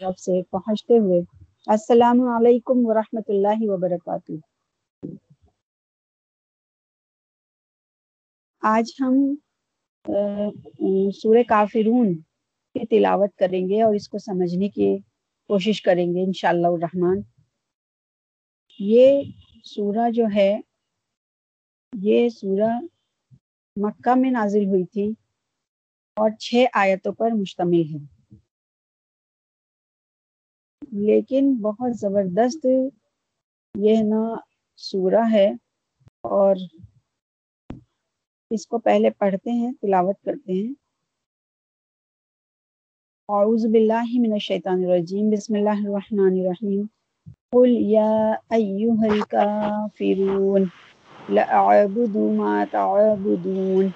طرف سے پہنچتے ہوئے السلام علیکم ورحمۃ اللہ وبرکاتہ۔ آج ہم سورہ کافرون کی تلاوت کریں گے اور اس کو سمجھنے کی کوشش کریں گے انشاءاللہ الرحمن۔ یہ سورہ جو ہے، یہ سورہ مکہ میں نازل ہوئی تھی اور چھ آیتوں پر مشتمل ہے۔ لیکن بہت زبردست یہ نا سورہ ہے اور اس کو پہلے پڑھتے ہیں، تلاوت کرتے ہیں۔ اعوذ باللہ من الشیطان الرجیم، بسم اللہ الرحمن الرحیم۔ قل یا ایوہ الكافرون لأعبد ما تعبدون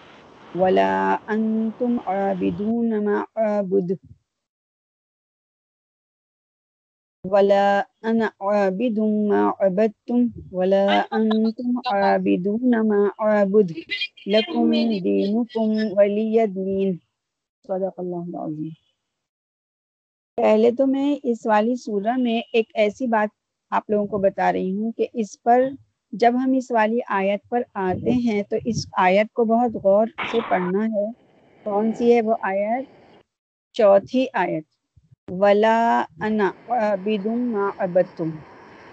ولا انتم عابدون ما عابد ولا انا عابد ما عبدتم ولا انتم عابدون ما عابد لکم دینکم ولی دین صدق اللہ العظیم پہلے تو میں اس والی سورہ میں ایک ایسی بات آپ لوگوں کو بتا رہی ہوں کہ اس پر جب ہم اس والی آیت پر آتے ہیں تو اس آیت کو بہت غور سے پڑھنا ہے۔ کون سی ہے وہ آیت؟ چوتھی آیت۔ ولا انا بدم ما ابتم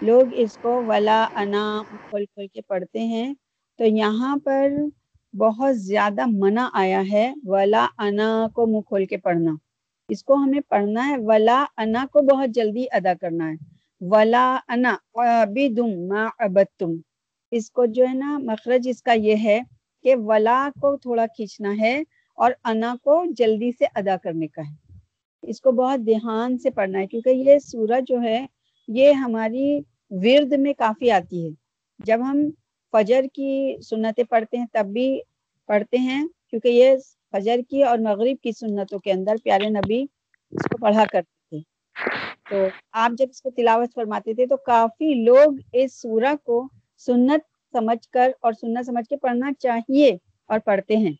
لوگ اس کو ولا انا کھول کھول کے پڑھتے ہیں۔ تو یہاں پر بہت زیادہ منع آیا ہے ولا انا کو منہ کھول کے پڑھنا۔ اس کو ہمیں پڑھنا ہے، ولا انا کو بہت جلدی ادا کرنا ہے۔ ولا انا ما عبدتم۔ اس کو جو ہے نا، مخرج اس کا یہ ہے کہ ولا کو تھوڑا کھینچنا ہے اور انا کو جلدی سے ادا کرنے کا ہے۔ اس کو بہت دھیان سے پڑھنا ہے، کیونکہ یہ سورج جو ہے، یہ ہماری ورد میں کافی آتی ہے۔ جب ہم فجر کی سنتیں پڑھتے ہیں، تب بھی پڑھتے ہیں، کیونکہ یہ فجر کی اور مغرب کی سنتوں کے اندر پیارے نبی اس کو پڑھا کرتے تھے۔ تو آپ جب اس کو تلاوت فرماتے تھے، تو کافی لوگ اس سورہ کو سنت سمجھ کر اور سنت سمجھ کے پڑھنا چاہیے اور پڑھتے ہیں۔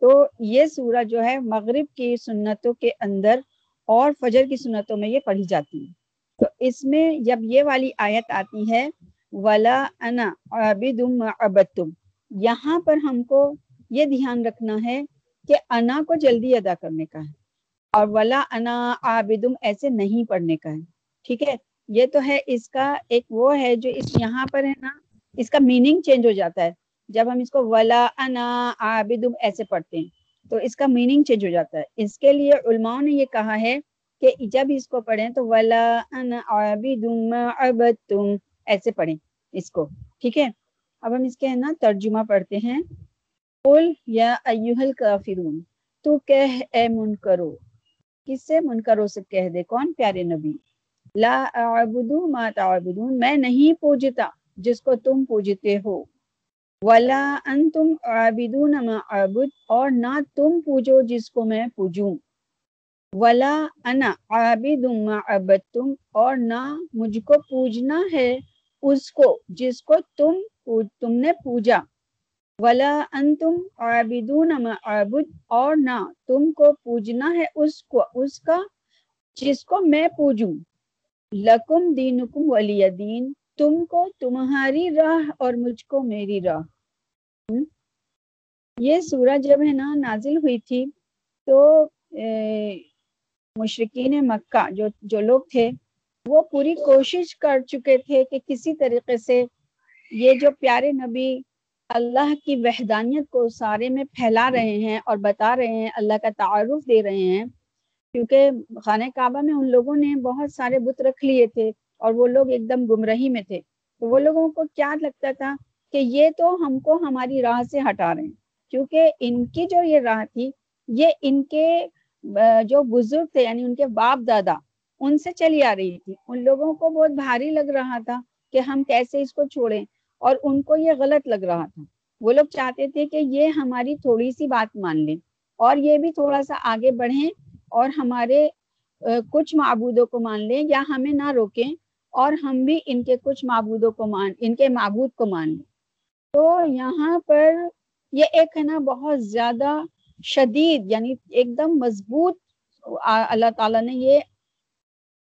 تو یہ سورہ جو ہے، مغرب کی سنتوں کے اندر اور فجر کی سنتوں میں یہ پڑھی جاتی ہے تو اس میں جب یہ والی آیت آتی ہے، ولا انا عبدتم۔ یہاں پر ہم کو یہ دھیان رکھنا ہے کہ انا کو جلدی ادا کرنے کا ہے اور ولا انا عابدم ایسے نہیں پڑھنے کا ہے۔ ٹھیک ہے؟ یہ تو ہے، اس کا ایک وہ ہے جو اس یہاں پر ہے نا، اس کا میننگ چینج ہو جاتا ہے۔ جب ہم اس کو ولا انا عابدم ایسے پڑھتے ہیں تو اس کا میننگ چینج ہو جاتا ہے۔ اس کے لیے علماء نے یہ کہا ہے کہ جب اس کو پڑھیں تو ولا انا عابدم عبدتم۔ ایسے پڑھیں اس کو، ٹھیک ہے؟ اب ہم اس کے نا ترجمہ پڑھتے ہیں۔ قل یا ایوہ الکافرون، تو کہہ اے منکرو۔ کس سے منکرو سے کہہ دے کون؟ پیارے نبی۔ لا اعبدو ما تعبدون، میں نہیں پوجتا جس کو تم پوجتے ہو۔ ولا انتم عابدون ما عبد اور نہ تم پوجو جس کو میں پوجوں۔ ولا انا عابد ما عبدتم اور نہ مجھ کو پوجنا ہے اس کو جس کو تم تم نے پوجا۔ ولا انتم عابدون ما عابد اور نہ تم کو پوجنا ہے اس کو، اس کا جس کو میں پوجوں۔ لکم دینکم ولی دین تم کو تمہاری راہ اور مجھ کو میری راہ۔ یہ سورہ جب ہے نا نازل ہوئی تھی تو مشرقین مکہ جو جو لوگ تھے، وہ پوری کوشش کر چکے تھے کہ کسی طریقے سے یہ جو پیارے نبی اللہ کی وحدانیت کو سارے میں پھیلا رہے ہیں اور بتا رہے ہیں، اللہ کا تعارف دے رہے ہیں، کیونکہ خانہ کعبہ میں ان لوگوں نے بہت سارے بت رکھ لیے تھے۔ اور وہ لوگ ایک دم گمرہی میں تھے۔ تو وہ لوگوں کو کیا لگتا تھا کہ یہ تو ہم کو ہماری راہ سے ہٹا رہے ہیں۔ کیونکہ ان کی جو یہ راہ تھی، یہ ان کے جو بزرگ تھے یعنی ان کے باپ دادا، ان سے چلی آ رہی تھی۔ ان لوگوں کو بہت بھاری لگ رہا تھا کہ ہم کیسے اس کو چھوڑیں اور ان کو یہ غلط لگ رہا تھا۔ وہ لوگ چاہتے تھے کہ یہ ہماری تھوڑی سی بات مان لیں اور یہ بھی تھوڑا سا آگے بڑھیں اور ہمارے کچھ معبودوں کو مان لیں یا ہمیں نہ روکیں۔ اور ہم بھی ان کے کچھ معبودوں کو مان، ان کے معبود کو مان لیں۔ تو یہاں پر یہ ایک ہے نا بہت زیادہ شدید یعنی ایک دم مضبوط اللہ تعالیٰ نے یہ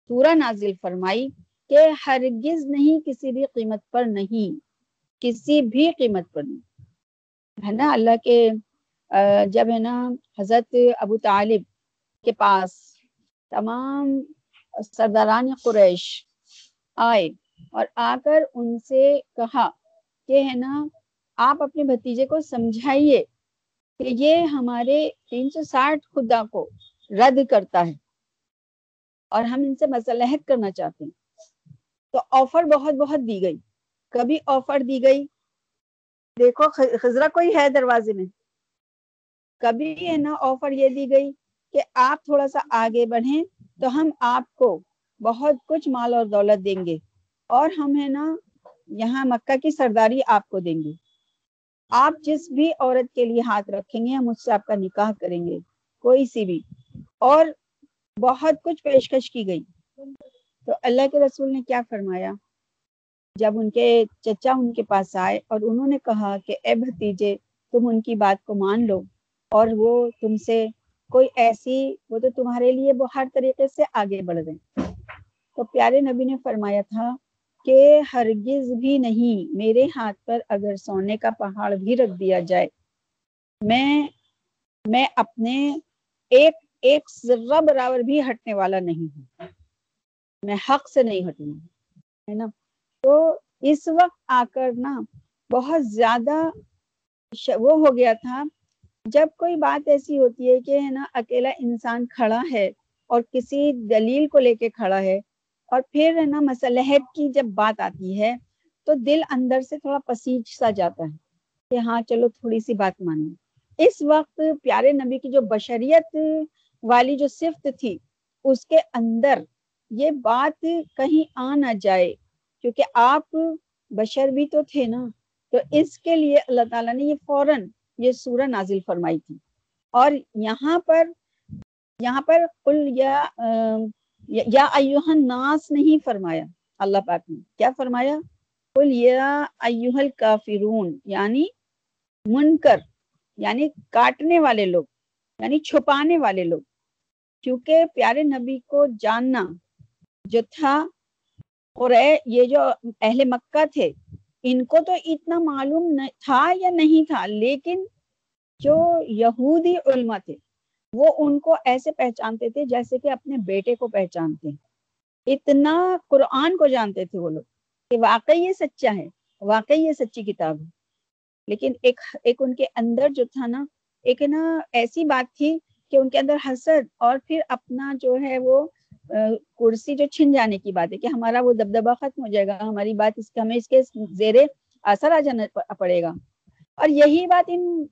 سورہ نازل فرمائی کہ ہرگز نہیں کسی بھی قیمت پر نہیں، کسی بھی قیمت پر نہیں۔ ہے نا اللہ کے جب ہے نا حضرت ابو طالب کے پاس تمام سرداران قریش آئے۔ اور آ کر ان سے کہا کہ ہے نا، آپ اپنے بھتیجے کو سمجھائیے کہ یہ ہمارے تین سو ساٹھ خدا کو رد کرتا ہے اور ہم ان سے مسلحت کرنا چاہتے ہیں۔ تو آفر بہت بہت دی گئی۔ کبھی آفر دی گئی۔ دیکھو خزرہ کوئی ہے دروازے میں۔ کبھی ہے نا آفر یہ دی گئی کہ آپ تھوڑا سا آگے بڑھیں تو ہم آپ کو بہت کچھ مال اور دولت دیں گے اور ہم ہے نا یہاں مکہ کی سرداری آپ کو دیں گے۔ آپ جس بھی عورت کے لیے ہاتھ رکھیں گے، ہم اس سے آپ کا نکاح کریں گے، کوئی سی بھی۔ اور بہت کچھ پیشکش کی گئی۔ تو اللہ کے رسول نے کیا فرمایا؟ جب ان کے چچا ان کے پاس آئے اور انہوں نے کہا کہ، اے بھتیجے، تم ان کی بات کو مان لو اور وہ تم سے کوئی ایسی، وہ تو تمہارے لیے وہ ہر طریقے سے آگے بڑھ رہے تو پیارے نبی نے فرمایا تھا کہ ہرگز بھی نہیں، میرے ہاتھ پر اگر سونے کا پہاڑ بھی رکھ دیا جائے، میں میں اپنے ایک ایک ذرہ برابر بھی ہٹنے والا نہیں ہوں۔ میں حق سے نہیں ہٹوں۔ ہے نا؟ تو اس وقت آ کر نا بہت زیادہ وہ ہو گیا تھا۔ جب کوئی بات ایسی ہوتی ہے کہ ہے نا، اکیلا انسان کھڑا ہے اور کسی دلیل کو لے کے کھڑا ہے اور پھر ہے نا مسلحت کی جب بات آتی ہے تو دل اندر سے تھوڑا پسیج سا جاتا ہے کہ ہاں چلو تھوڑی سی بات مانیں اس وقت پیارے نبی کی جو بشریت والی جو صفت تھی، اس کے اندر یہ بات کہیں آ نہ جائے۔ کیونکہ آپ بشر بھی تو تھے نا، تو اس کے لیے اللہ تعالیٰ نے یہ فوراً یہ سورہ نازل فرمائی تھی۔ اور یہاں پر یہاں پر کل یا یا ایوہن ناس نہیں فرمایا، اللہ پاک نے۔ کیا فرمایا؟ کل یا ایوہل کافرون یعنی منکر یعنی کاٹنے والے لوگ یعنی چھپانے والے لوگ۔ کیونکہ پیارے نبی کو جاننا جو تھا، اور یہ جو اہل مکہ تھے، ان کو تو اتنا معلوم تھا یا نہیں تھا، لیکن جو یہودی علماء تھے وہ ان کو ایسے پہچانتے تھے جیسے کہ اپنے بیٹے کو پہچانتے ہیں۔ اتنا قرآن کو جانتے تھے وہ لوگ کہ واقعی یہ سچا ہے، واقعی یہ سچی کتاب ہے۔ لیکن ایک ایک ان کے اندر جو تھا نا، ایک نا ایسی بات تھی کہ ان کے اندر حسد اور پھر اپنا جو ہے وہ کرسی جو چھن جانے کی بات ہے کہ ہمارا وہ دبدبہ ختم ہو جائے گا، ہماری بات اس کے، ہمیں اس کے زیر اثر آ جانا پڑے گا۔ اور یہی بات ان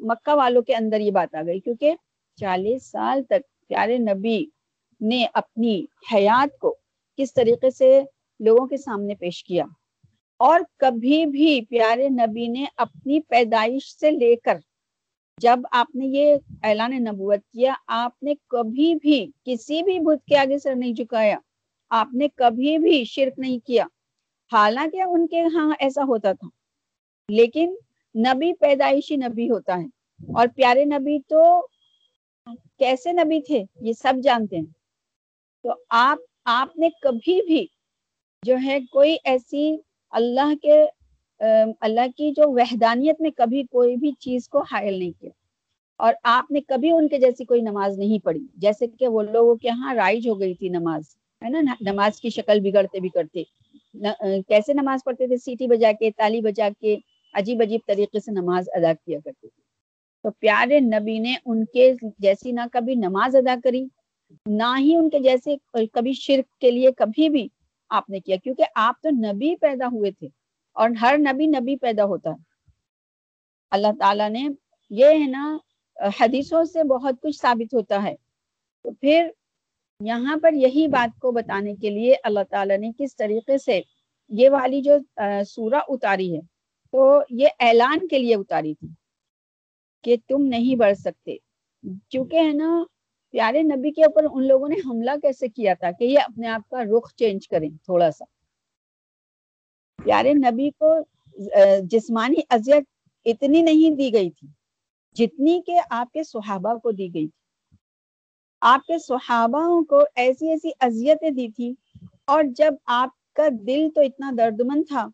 مکہ والوں کے اندر یہ بات آ گئی کیونکہ چالیس سال تک پیارے نبی نے اپنی حیات کو کس طریقے سے لوگوں کے سامنے پیش کیا؟ اور کبھی بھی پیارے نبی نے اپنی پیدائش سے لے کر جب آپ نے یہ اعلان نبوت کیا، آپ نے کبھی بھی کسی بھی بت کے آگے سر نہیں جھکایا، آپ نے کبھی بھی شرک نہیں کیا۔ حالانکہ ان کے ہاں ایسا ہوتا تھا۔ لیکن نبی پیدائشی نبی ہوتا ہے۔ اور پیارے نبی تو کیسے نبی تھے یہ سب جانتے ہیں۔ تو آپ آپ نے کبھی بھی جو ہے کوئی ایسی اللہ کے اللہ کی جو وحدانیت میں کبھی کوئی بھی چیز کو حائل نہیں کیا۔ اور آپ نے کبھی ان کے جیسی کوئی نماز نہیں پڑھی۔ جیسے کہ وہ لوگوں کے ہاں رائج ہو گئی تھی نماز، ہے نا؟ نماز کی شکل بگڑتے بگڑتے۔ کیسے نماز پڑھتے تھے؟ سیٹی بجا کے، تالی بجا کے، عجیب عجیب طریقے سے نماز ادا کیا کرتے تھے۔ تو پیارے نبی نے ان کے جیسی نہ کبھی نماز ادا کری، نہ ہی ان کے جیسے کبھی شرک کے لیے کبھی بھی آپ نے کیا، کیونکہ آپ تو نبی پیدا ہوئے تھے اور ہر نبی نبی پیدا ہوتا ہے۔ اللہ تعالیٰ نے یہ ہے نا، حدیثوں سے بہت کچھ ثابت ہوتا ہے۔ تو پھر یہاں پر یہی بات کو بتانے کے لیے اللہ تعالیٰ نے کس طریقے سے یہ والی جو سورہ اتاری ہے، تو یہ اعلان کے لیے اتاری تھی۔ کہ تم نہیں بڑھ سکتے۔ کیونکہ ہے نا، پیارے نبی کے اوپر ان لوگوں نے حملہ کیسے کیا تھا کہ یہ اپنے آپ کا رخ چینج کریں تھوڑا سا۔ پیارے نبی کو جسمانی اذیت اتنی نہیں دی گئی تھی جتنی کہ آپ کے صحابہ کو دی گئی تھی۔ آپ کے صحابہ کو ایسی ایسی اذیتیں دی تھی۔ اور جب آپ کا دل تو اتنا دردمند تھا،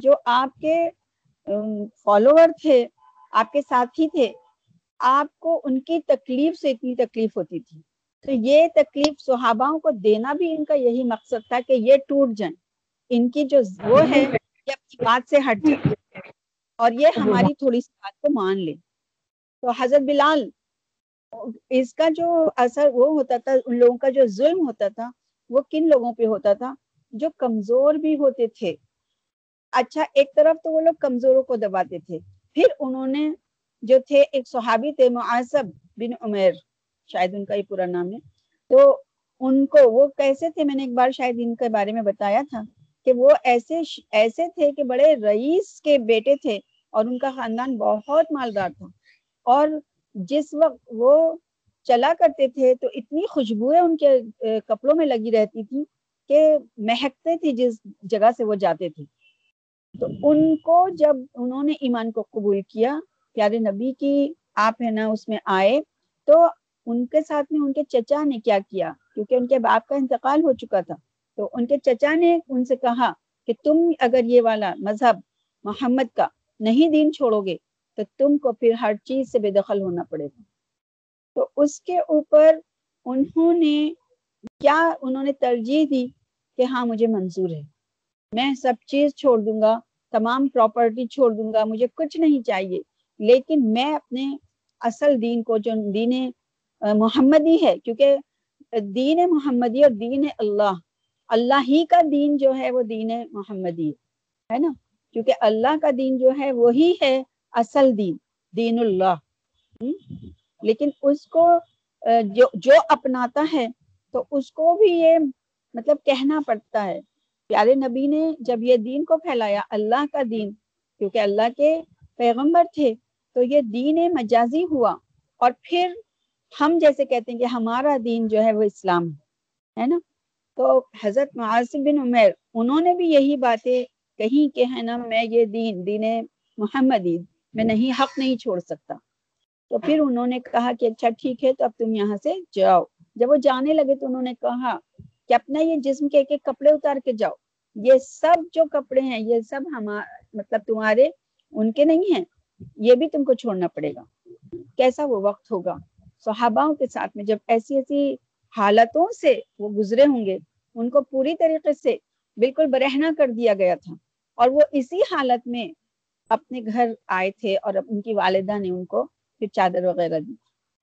جو آپ کے فالوور تھے آپ کے ساتھی تھے۔ آپ کو ان کی تکلیف سے اتنی تکلیف ہوتی تھی۔ تو یہ تکلیف صحاباؤں کو دینا بھی ان کا یہی مقصد تھا کہ یہ ٹوٹ جائیں۔ ان کی جو وہ ہے، یہ اپنی بات سے ہٹ جائے اور یہ ہماری تھوڑی سی بات کو مان لیں۔ تو حضرت بلال، اس کا جو اثر وہ ہوتا تھا، ان لوگوں کا جو ظلم ہوتا تھا، وہ کن لوگوں پہ ہوتا تھا؟ جو کمزور بھی ہوتے تھے۔ اچھا ایک طرف تو وہ لوگ کمزوروں کو دباتے تھے۔ پھر انہوں نے جو تھے، ایک صحابی تھے معصب بن عمیر، شاید ان کا ہی پورا نام ہے۔ تو ان کو، وہ کیسے تھے؟ میں نے ایک بار شاید ان کے بارے میں بتایا تھا کہ وہ ایسے ایسے تھے کہ بڑے رئیس کے بیٹے تھے اور ان کا خاندان بہت مالدار تھا۔ اور جس وقت وہ چلا کرتے تھے تو اتنی خوشبوئیں ان کے کپڑوں میں لگی رہتی تھی کہ مہکتے تھی جس جگہ سے وہ جاتے تھے۔ تو ان کو جب انہوں نے ایمان کو قبول کیا، پیارے نبی کی آپ ہے نا، اس میں آئے، تو ان کے ساتھ میں ان کے چچا نے کیا کیا؟ کیونکہ ان کے باپ کا انتقال ہو چکا تھا۔ تو ان کے چچا نے ان سے کہا کہ تم اگر یہ والا مذہب محمد کا نہیں دین چھوڑو گے، تو تم کو پھر ہر چیز سے بے دخل ہونا پڑے گا۔ تو اس کے اوپر انہوں نے کیا، انہوں نے ترجیح دی کہ ہاں مجھے منظور ہے۔ میں سب چیز چھوڑ دوں گا، تمام پراپرٹی چھوڑ دوں گا، مجھے کچھ نہیں چاہیے۔ لیکن میں اپنے اصل دین کو جو دین محمدی ہے، کیونکہ دین محمدی اور دین اللہ اللہ ہی کا دین جو ہے وہ دین محمدی ہے نا؟ کیونکہ اللہ کا دین جو ہے وہی ہے اصل دین دین اللہ۔ لیکن اس کو، جو جو اپناتا ہے تو اس کو بھی یہ مطلب کہنا پڑتا ہے۔ پیارے نبی نے جب یہ دین کو پھیلایا، اللہ کا دین، کیونکہ اللہ کے پیغمبر تھے، تو یہ دین مجازی ہوا۔ اور پھر ہم جیسے کہتے ہیں کہ ہمارا دین جو ہے وہ اسلام ہے نا؟ تو حضرت معاصم بن عمیر، انہوں نے بھی یہی باتیں کہیں کہ ہے نا، میں یہ دین دین محمدی، میں نہیں، حق نہیں چھوڑ سکتا۔ تو پھر انہوں نے کہا کہ اچھا ٹھیک ہے، تو اب تم یہاں سے جاؤ۔ جب وہ جانے لگے تو انہوں نے کہا کہ اپنا یہ جسم کے ایک ایک کپڑے اتار کے جاؤ۔ یہ سب جو کپڑے ہیں، یہ سب ہمارے مطلب تمہارے ان کے نہیں ہیں۔ یہ بھی تم کو چھوڑنا پڑے گا۔ کیسا وہ وقت ہوگا؟ صحاباؤں کے ساتھ میں جب ایسی ایسی حالتوں سے وہ گزرے ہوں گے، ان کو پوری طریقے سے بالکل برہنا کر دیا گیا تھا۔ اور وہ اسی حالت میں اپنے گھر آئے تھے اور ان کی والدہ نے ان کو پھر چادر وغیرہ دی،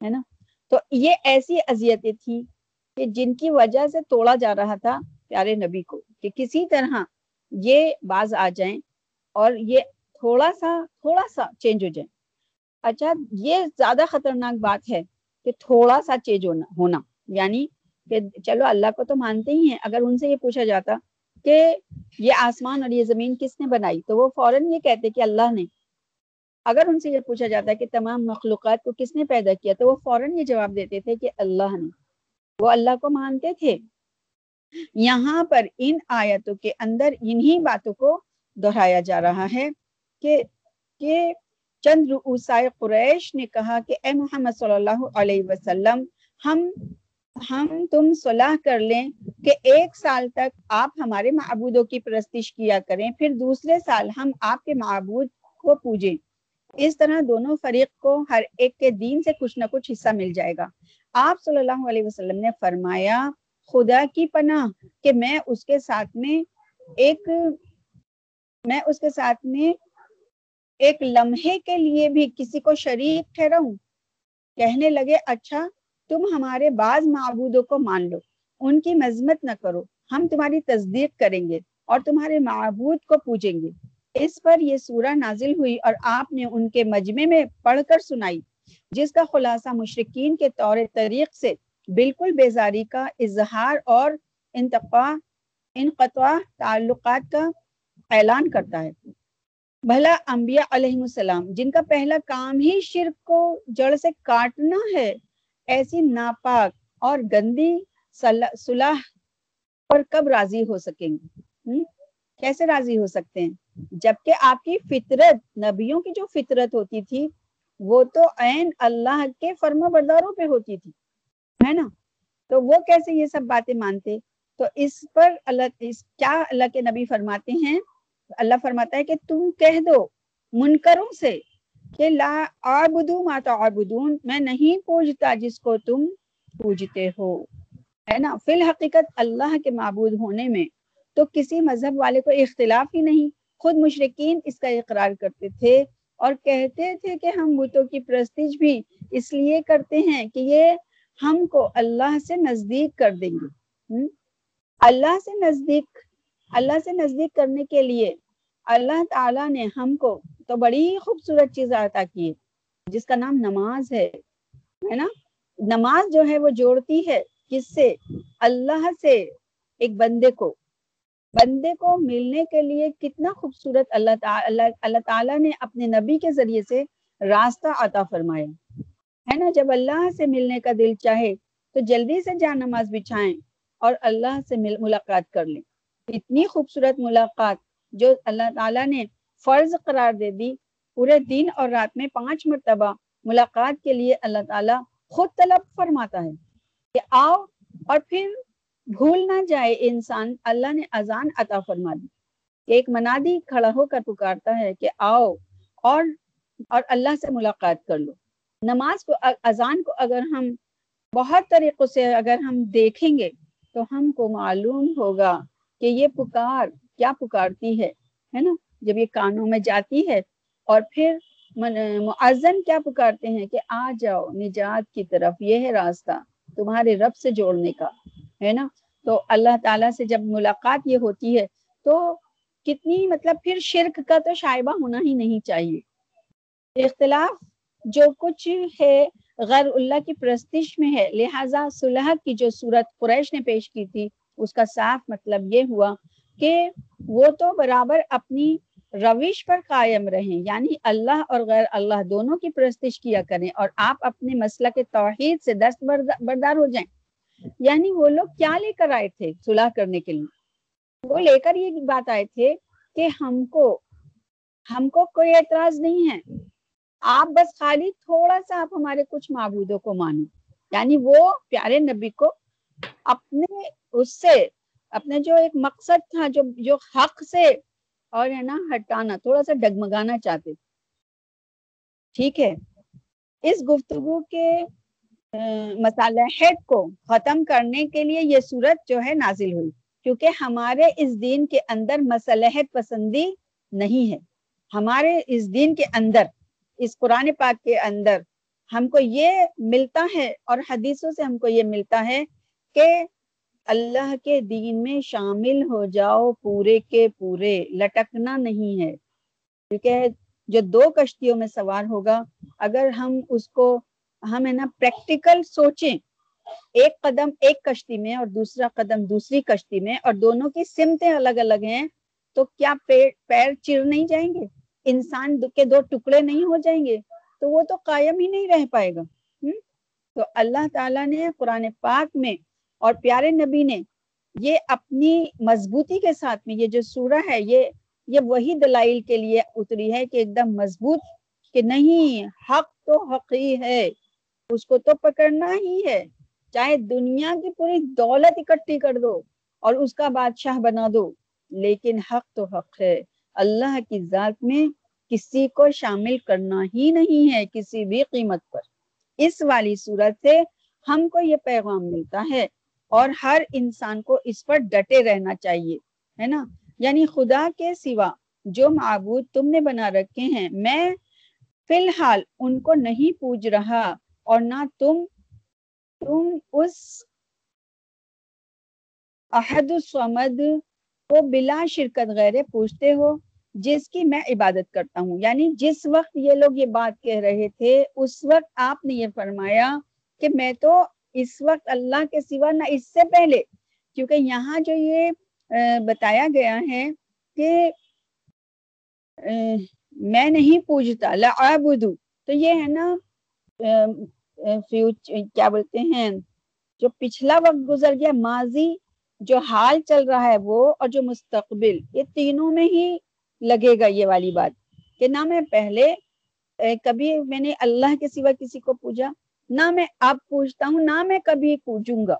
ہے نا؟ تو یہ ایسی اذیتیں تھی کہ جن کی وجہ سے توڑا جا رہا تھا پیارے نبی کو کہ کسی طرح یہ باز آ جائیں اور یہ تھوڑا سا تھوڑا سا چینج ہو جائے اچھا یہ زیادہ خطرناک بات ہے کہ تھوڑا سا چینج ہونا ہونا۔ یعنی کہ چلو اللہ کو تو مانتے ہی ہیں، اگر ان سے یہ پوچھا جاتا کہ یہ آسمان اور یہ زمین کس نے بنائی؟ تو وہ فوراً یہ کہتے کہ اللہ نے۔ اگر ان سے یہ پوچھا جاتا کہ تمام مخلوقات کو کس نے پیدا کیا؟ تو وہ فوراً یہ جواب دیتے تھے کہ اللہ نے۔ وہ اللہ کو مانتے تھے۔ یہاں پر ان آیتوں کے اندر انہی باتوں کو دہرایا جا رہا ہے کہ کہ چند رؤسائے قریش نے کہا کہ اے محمد صلی اللہ علیہ وسلم، ہم ہم تم صلاح کر لیں کہ ایک سال تک آپ ہمارے معبودوں کی پرستش کیا کریں، پھر دوسرے سال ہم آپ کے معبود کو پوجیں۔ اس طرح دونوں فریق کو ہر ایک کے دین سے کچھ نہ کچھ حصہ مل جائے گا۔ آپ صلی اللہ علیہ وسلم نے فرمایا، خدا کی پناہ کہ میں اس کے ساتھ میں ایک، میں اس کے ساتھ میں ایک لمحے کے لیے بھی کسی کو شریک ٹھہراؤں کہنے لگے اچھا تم ہمارے بعض معبودوں کو مان لو، ان کی مذمت نہ کرو، ہم تمہاری تصدیق کریں گے اور تمہارے معبود کو پوجیں گے۔ اس پر یہ سورہ نازل ہوئی اور آپ نے ان کے مجمع میں پڑھ کر سنائی۔ جس کا خلاصہ مشرقین کے طور طریق سے بالکل بیزاری کا اظہار اور انتقا انقطاع تعلقات کا اعلان کرتا ہے۔ بھلا انبیاء علیہ السلام، جن کا پہلا کام ہی شرک کو جڑ سے کاٹنا ہے، ایسی ناپاک اور گندی صلاح پر کب راضی ہو سکیں گے؟ کیسے راضی ہو سکتے ہیں؟ جبکہ آپ کی فطرت، نبیوں کی جو فطرت ہوتی تھی وہ تو عین اللہ کے فرما برداروں پہ ہوتی تھی، ہے نا؟ تو وہ کیسے یہ سب باتیں مانتے؟ تو اس پر اللہ، اس کیا اللہ کے نبی فرماتے ہیں؟ اللہ فرماتا ہے کہ تم کہہ دو منکروں سے کہ لا آبدو ما تعبدون، میں نہیں پوجتا جس کو تم پوجتے ہو، ہے نا؟ فی الحقیقت اللہ کے معبود ہونے میں تو کسی مذہب والے کو اختلاف ہی نہیں، خود مشرقین اس کا اقرار کرتے تھے اور کہتے تھے کہ ہم بتوں کی پرستش بھی اس لیے کرتے ہیں کہ یہ ہم کو اللہ سے نزدیک کر دیں گے۔ اللہ سے نزدیک، اللہ سے نزدیک کرنے کے لیے اللہ تعالیٰ نے ہم کو تو بڑی خوبصورت چیز عطا کی جس کا نام نماز ہے نا؟ نماز جو ہے وہ جوڑتی ہے کس سے؟ اللہ سے، ایک بندے کو۔ بندے کو ملنے کے لیے کتنا خوبصورت اللہ تعالیٰ اللہ تعالیٰ نے اپنے نبی کے ذریعے سے راستہ عطا فرمایا۔ ہے نا؟ جب اللہ سے ملنے کا دل چاہے تو جلدی سے جان نماز بچھائیں اور اللہ سے مل، ملاقات کر لیں۔ اتنی خوبصورت ملاقات جو اللہ تعالیٰ نے فرض قرار دے دی۔ پورے دن اور رات میں پانچ مرتبہ ملاقات کے لیے اللہ تعالیٰ خود طلب فرماتا ہے کہ آؤ اور پھر بھول نہ جائے انسان، اللہ نے اذان عطا فرما دی۔ ایک منادی کھڑا ہو کر پکارتا ہے کہ آؤ اور اور اللہ سے ملاقات کر لو۔ نماز کو، اذان کو اگر ہم بہت طریقوں سے اگر ہم دیکھیں گے تو ہم کو معلوم ہوگا کہ یہ پکار کیا پکارتی ہے ہے نا؟ جب یہ کانوں میں جاتی ہے اور پھر معذن کیا پکارتے ہیں کہ آ جاؤ، نجات کی طرف، یہ ہے راستہ تمہارے رب سے جوڑنے کا۔ ہے نا؟ تو اللہ تعالیٰ سے جب ملاقات یہ ہوتی ہے، تو کتنی مطلب پھر شرک کا تو شائبہ ہونا ہی نہیں چاہیے۔ اختلاف جو کچھ ہے، غیر اللہ کی پرستش میں ہے۔ لہٰذا صلح کی جو صورت قریش نے پیش کی تھی، اس کا صاف مطلب یہ ہوا کہ وہ تو برابر اپنی روش پر قائم رہیں۔ یعنی اللہ اور غیر اللہ دونوں کی پرستش کیا کریں اور آپ اپنے مسئلہ کے توحید سے دست بردار ہو جائیں۔ یعنی وہ لوگ کیا لے کر آئے تھے صلح کرنے کے لیے؟ وہ لے کر یہ بات آئے تھے کہ ہم کو ہم کو کوئی اعتراض نہیں ہے۔ آپ بس خالی تھوڑا سا آپ ہمارے کچھ معبودوں کو مانو۔ یعنی وہ پیارے نبی کو اپنے، اس سے اپنے جو ایک مقصد تھا، جو جو حق سے اور ہے نا، ہٹانا، تھوڑا سا ڈگمگانا چاہتے تھے۔ ٹھیک ہے۔ اس گفتگو کے مصالحت کو ختم کرنے کے لیے یہ صورت جو ہے نازل ہوئی، کیونکہ ہمارے اس دین کے اندر مصالحت پسندی نہیں ہے۔ ہمارے اس دین کے اندر، اس قرآن پاک کے اندر ہم کو یہ ملتا ہے اور حدیثوں سے ہم کو یہ ملتا ہے کہ اللہ کے دین میں شامل ہو جاؤ پورے کے پورے، لٹکنا نہیں ہے۔ کیونکہ جو دو کشتیوں میں سوار ہوگا، اگر ہم اس کو ہم ہے نا پریکٹیکل سوچیں۔ ایک قدم ایک کشتی میں اور دوسرا قدم دوسری کشتی میں اور دونوں کی سمتیں الگ الگ ہیں تو کیا پیر پیر چر نہیں جائیں گے؟ انسان کے دو ٹکڑے نہیں ہو جائیں گے؟ تو وہ تو قائم ہی نہیں رہ پائے گا۔ تو اللہ تعالیٰ نے قرآن پاک میں اور پیارے نبی نے یہ اپنی مضبوطی کے ساتھ میں یہ جو سورہ ہے، یہ یہ وہی دلائل کے لیے اتری ہے کہ ایک دم مضبوط کہ نہیں، حق تو حق ہی ہے۔ اس کو تو پکڑنا ہی ہے۔ چاہے دنیا کی پوری دولت اکٹھی کر دو اور اس کا بادشاہ بنا دو، لیکن حق تو حق ہے۔ اللہ کی ذات میں کسی کو شامل کرنا ہی نہیں ہے کسی بھی قیمت پر۔ اس والی صورت سے ہم کو یہ پیغام ملتا ہے اور ہر انسان کو اس پر ڈٹے رہنا چاہیے، ہے نا؟ یعنی خدا کے سوا جو معبود تم نے بنا رکھے ہیں، میں فی الحال ان کو نہیں پوج رہا۔ اور نہ تم تم اس احد السمد کو بلا شرکت غیر پوچھتے ہو، جس کی میں عبادت کرتا ہوں۔ یعنی جس وقت یہ لوگ یہ بات کہہ رہے تھے، اس وقت آپ نے یہ فرمایا کہ میں تو اس وقت اللہ کے سوا نہ اس سے پہلے، کیونکہ یہاں جو یہ بتایا گیا ہے کہ میں نہیں پوجتا لعبدو تو یہ ہے نا کیا بولتے ہیں، جو پچھلا وقت گزر گیا، ماضی، جو حال چل رہا ہے وہ اور جو مستقبل، یہ تینوں میں ہی لگے گا یہ والی بات، کہ نہ میں پہلے کبھی میں نے اللہ کے سوا کسی کو پوجا، نہ میں اب پوچھتا ہوں، نہ میں کبھی پوچھوں گا،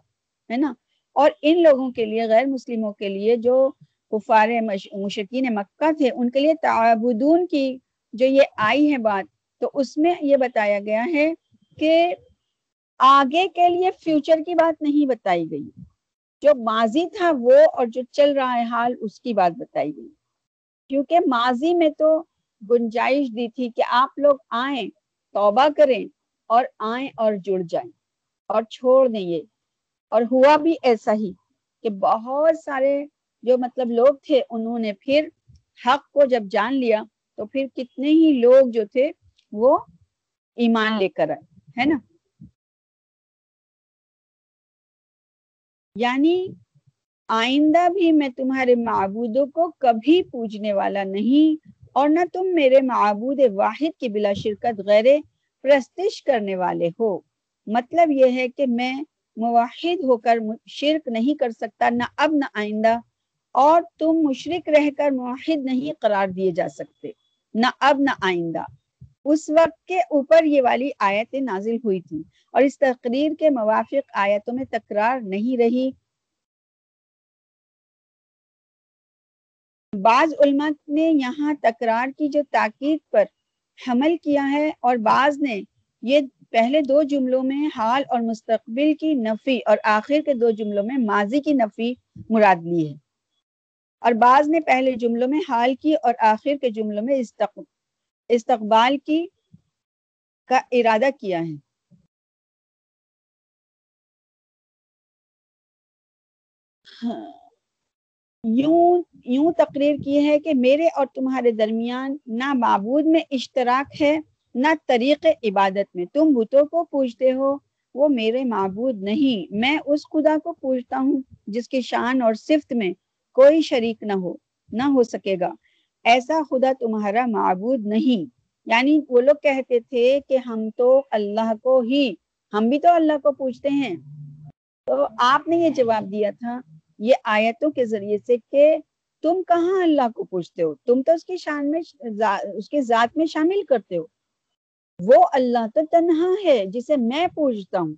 ہے نا؟ اور ان لوگوں کے لیے، غیر مسلموں کے لیے جو کفار مشرقین مکہ تھے، ان کے لیے تعبدون کی جو یہ آئی ہے بات تو اس میں یہ بتایا گیا ہے کہ آگے کے لیے فیوچر کی بات نہیں بتائی گئی۔ جو ماضی تھا وہ اور جو چل رہا ہے حال اس کی بات بتائی گئی۔ کیونکہ ماضی میں تو گنجائش دی تھی کہ آپ لوگ آئیں، توبہ کریں اور آئیں اور جڑ جائیں اور چھوڑ دیں یہ۔ اور ہوا بھی ایسا ہی کہ بہت سارے جو مطلب لوگ تھے، انہوں نے پھر حق کو جب جان لیا تو پھر کتنے ہی لوگ جو تھے وہ ایمان لے کر آئے، ہے نا؟ یعنی آئندہ بھی میں تمہارے معبودوں کو کبھی پوجنے والا نہیں اور نہ تم میرے معبود واحد کی بلا شرکت، غیر پرستش کرنے والے ہو۔ مطلب یہ ہے کہ میں موحد ہو کر شرک نہیں کر سکتا، نہ اب نہ آئندہ، اور تم مشرق رہ کر موحد نہیں قرار دیے جا سکتے، نہ اب نہ آئندہ۔ اس وقت کے اوپر یہ والی آیتیں نازل ہوئی تھی اور اس تقریر کے موافق آیتوں میں تکرار نہیں رہی۔ بعض علماء نے یہاں تکرار کی جو تاکید پر حمل کیا ہے اور بعض نے یہ پہلے دو جملوں میں حال اور مستقبل کی نفی اور آخر کے دو جملوں میں ماضی کی نفی مراد لی ہے۔ اور بعض نے پہلے جملوں میں حال کی اور آخر کے جملوں میں استقبال کی کا ارادہ کیا ہے۔ ہاں۔ یوں یوں تقریر کی ہے کہ میرے اور تمہارے درمیان نہ معبود میں اشتراک ہے، نہ طریق عبادت میں۔ تم بتوں کو پوچھتے ہو، وہ میرے معبود نہیں۔ میں اس خدا کو پوچھتا ہوں جس کی شان اور صفت میں کوئی شریک نہ ہو نہ ہو سکے گا۔ ایسا خدا تمہارا معبود نہیں۔ یعنی وہ لوگ کہتے تھے کہ ہم تو اللہ کو ہی، ہم بھی تو اللہ کو پوچھتے ہیں۔ تو آپ نے یہ جواب دیا تھا یہ آیتوں کے ذریعے سے کہ تم کہاں اللہ کو پوچھتے ہو؟ تم تو اس کی شان میں اس کے ذات میں شامل کرتے ہو۔ وہ اللہ تو تنہا ہے جسے میں پوچھتا ہوں۔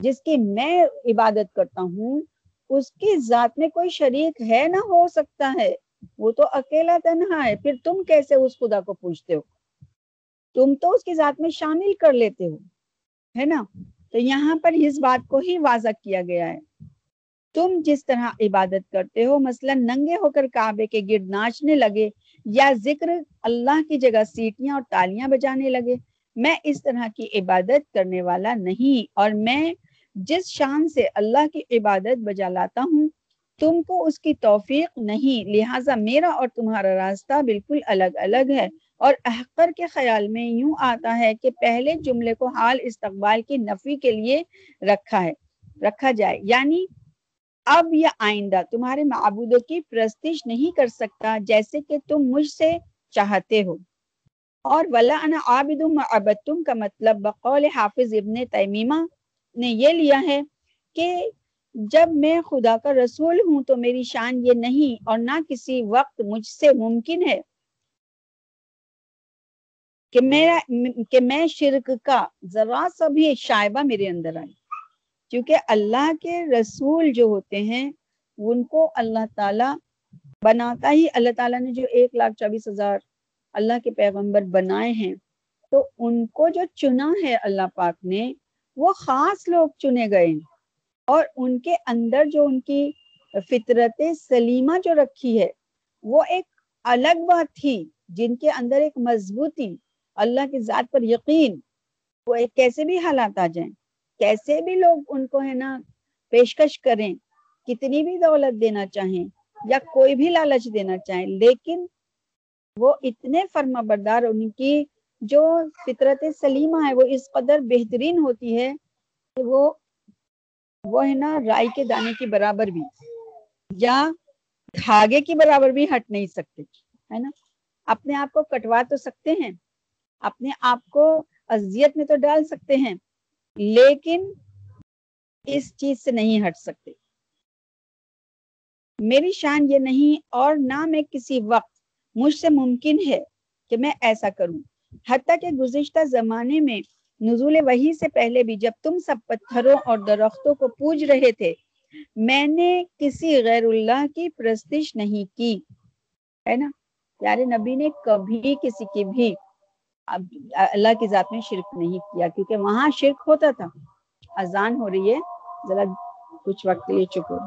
جس کی میں عبادت کرتا ہوں، اس کی ذات میں کوئی شریک ہے نہ ہو سکتا ہے۔ وہ تو اکیلا تنہا ہے، پھر تم کیسے اس خدا کو پوچھتے ہو؟ تم تو اس کی ذات میں شامل کر لیتے ہو، ہے نا؟ تو یہاں پر اس بات کو ہی واضح کیا گیا ہے۔ تم جس طرح عبادت کرتے ہو، مثلا ننگے ہو کر کعبے کے گرد ناچنے لگے یا ذکر اللہ کی جگہ سیٹیاں اور تالیاں بجانے لگے، میں اس طرح کی عبادت کرنے والا نہیں۔ اور میں جس شان سے اللہ کی عبادت بجا لاتا ہوں تم کو اس کی توفیق نہیں، لہٰذا میرا اور تمہارا راستہ بالکل الگ الگ ہے۔ اور احقر کے خیال میں یوں آتا ہے کہ پہلے جملے کو حال استقبال کی نفی کے لیے رکھا ہے، رکھا جائے۔ یعنی اب یا آئندہ تمہارے معبودوں کی پرستش نہیں کر سکتا جیسے کہ تم مجھ سے چاہتے ہو۔ اور ولا انا عابد معبدتم، کا مطلب بقول حافظ ابن تیمیمہ نے یہ لیا ہے کہ جب میں خدا کا رسول ہوں تو میری شان یہ نہیں اور نہ کسی وقت مجھ سے ممکن ہے کہ میرا کہ میں شرک کا ذرا سا بھی شائبہ میرے اندر آئی کیونکہ اللہ کے رسول جو ہوتے ہیں، ان کو اللہ تعالیٰ بناتا ہی اللہ تعالیٰ نے جو ایک لاکھ چوبیس ہزار اللہ کے پیغمبر بنائے ہیں، تو ان کو جو چنا ہے اللہ پاک نے، وہ خاص لوگ چنے گئے اور ان کے اندر جو ان کی فطرت سلیمہ جو رکھی ہے، وہ ایک الگ بات تھی، جن کے اندر ایک مضبوطی، اللہ کی ذات پر یقین، وہ ایک کیسے بھی حالات آ جائیں، کیسے بھی لوگ ان کو ہے نا پیشکش کریں، کتنی بھی دولت دینا چاہیں یا کوئی بھی لالچ دینا چاہیں، لیکن وہ اتنے فرما بردار، ان کی جو فطرت سلیمہ ہے، وہ اس قدر بہترین ہوتی ہے کہ وہ وہ ہے نا رائی کے دانے کی برابر بھی۔ یا دھاگے کی برابر بھی ہٹ نہیں سکتے، ہے نا؟ اپنے آپ کو کٹوا تو سکتے ہیں، اپنے آپ کو اذیت میں تو ڈال سکتے ہیں، لیکن اس چیز سے نہیں ہٹ سکتے۔ میری شان یہ نہیں، اور نہ میں کسی وقت مجھ سے ممکن ہے کہ میں ایسا کروں۔ حتیٰ کہ گزشتہ زمانے میں نزول وہی سے پہلے بھی جب تم سب پتھروں اور درختوں کو پوج رہے تھے، میں نے کسی غیر اللہ کی پرستش نہیں کی۔ ہے نا؟ پیارے نبی نے کبھی کسی کی بھی اللہ کی ذات میں شرک نہیں کیا، کیونکہ وہاں شرک ہوتا تھا۔ اذان ہو رہی ہے، ذرا کچھ وقت لیے چکو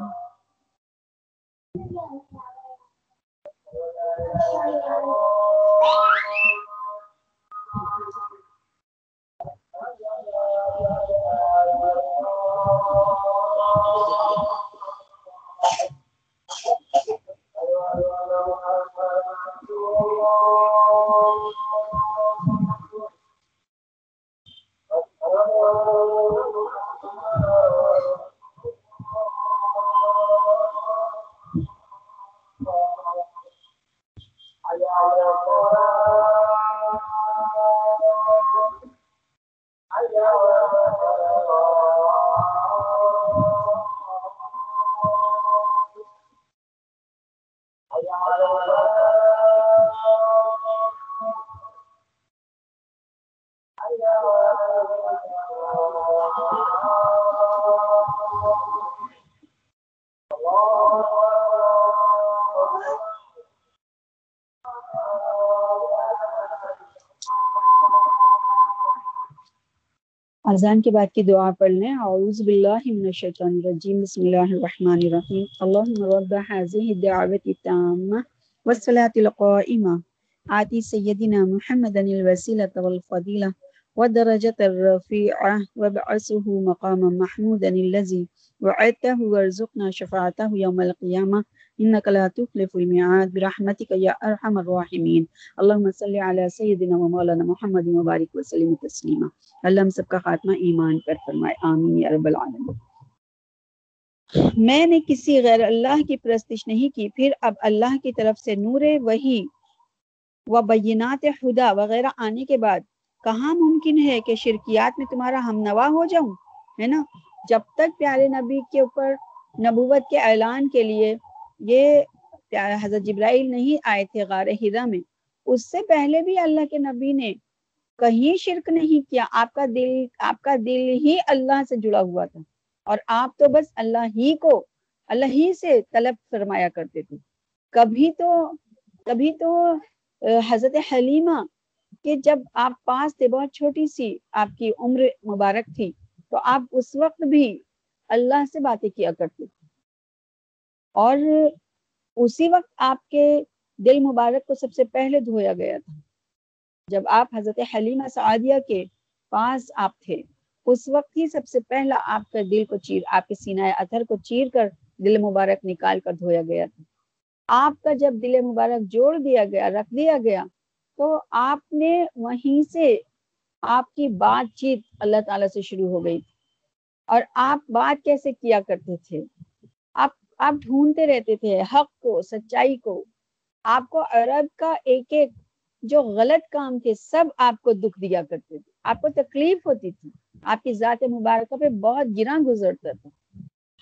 Oh, اذان کے بعد کی دعا پڑھ لیں۔ اعوذ باللہ من الشیطان الرجیم۔ بسم اللہ الرحمن الرحیم۔ اللہم رب هذه الدعوة التامة والصلاة القائمة آتی سیدنا محمد الوسیلة والفضیلة والدرجة الرفیعة وابعثه مقاما محمودا الذي وعدته وارزقنا شفاعته يوم القيامة انك لا تخلف الميعاد برحمتك يا ارحم الراحمين. اللهم صل على سيدنا ومولانا محمد وبارك وسلم تسليما. اللہ ہم سب کا خاتمہ ایمان پر فرمائے. آمین یا رب العالمین میں نے کسی غیر اللہ کی پرستش نہیں کی، پھر اب اللہ کی طرف سے نور وہی و بینات خدا وغیرہ آنے کے بعد کہاں ممکن ہے کہ شرکیات میں تمہارا ہم نوا ہو جاؤں؟ ہے نا؟ جب تک پیارے نبی کے اوپر نبوت کے اعلان کے لیے یہ حضرت جبرائیل نہیں آئے تھے غار ہرا میں۔ اس سے پہلے بھی اللہ کے نبی نے کہیں شرک نہیں کیا، آپ کا دل، آپ کا دل ہی اللہ سے جڑا ہوا تھا۔ اور آپ تو بس اللہ ہی کو، اللہ ہی سے طلب فرمایا کرتے تھے۔ کبھی تو کبھی تو حضرت حلیمہ کہ جب آپ پاس تھے، بہت چھوٹی سی آپ کی عمر مبارک تھی، تو آپ اس وقت بھی اللہ سے باتیں کیا کرتے تھے۔ اور اسی وقت آپ کے دل مبارک کو سب سے پہلے دھویا گیا تھا۔ جب آپ حضرت حلیمہ سعادیہ کے پاس آپ تھے، اس وقت ہی سب سے پہلا آپ کا دل کو چیر، آپ کے سینہ اتھر کو چیر کر دل مبارک نکال کر دھویا گیا تھا۔ آپ کا جب دل مبارک جوڑ دیا گیا، رکھ دیا گیا، تو آپ نے وہیں سے آپ کی بات چیت اللہ تعالیٰ سے شروع ہو گئی۔ تھی اور آپ بات کیسے کیا کرتے تھے؟ آپ آپ ڈھونڈتے رہتے تھے حق کو، سچائی کو۔ آپ کو عرب کا ایک ایک جو غلط کام تھے، سب آپ کو دکھ دیا کرتے تھے۔ آپ کو تکلیف ہوتی تھی۔ آپ کی ذات مبارکہ پہ بہت گرا گزرتا تھا۔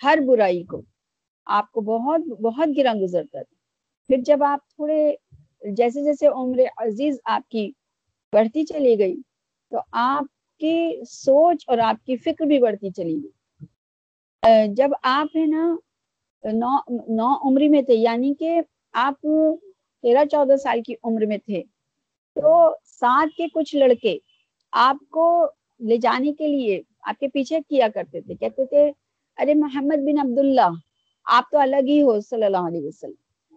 ہر برائی کو آپ کو بہت بہت گرا گزرتا تھا۔ پھر جب آپ تھوڑے، جیسے جیسے عمر عزیز آپ کی بڑھتی چلی گئی، تو آپ کی سوچ اور آپ کی فکر بھی بڑھتی چلی گئی۔ جب آپ ہے نا نو نو عمری میں تھے یعنی کہ آپ تیرہ چودہ سال کی عمر میں تھے۔ تو ساتھ کے کچھ لڑکے آپ کو لے جانے کے لیے آپ کے پیچھے کیا کرتے تھے؟ کہتے تھے، ارے محمد بن عبداللہ، آپ تو الگ ہی ہو، صلی اللہ علیہ وسلم۔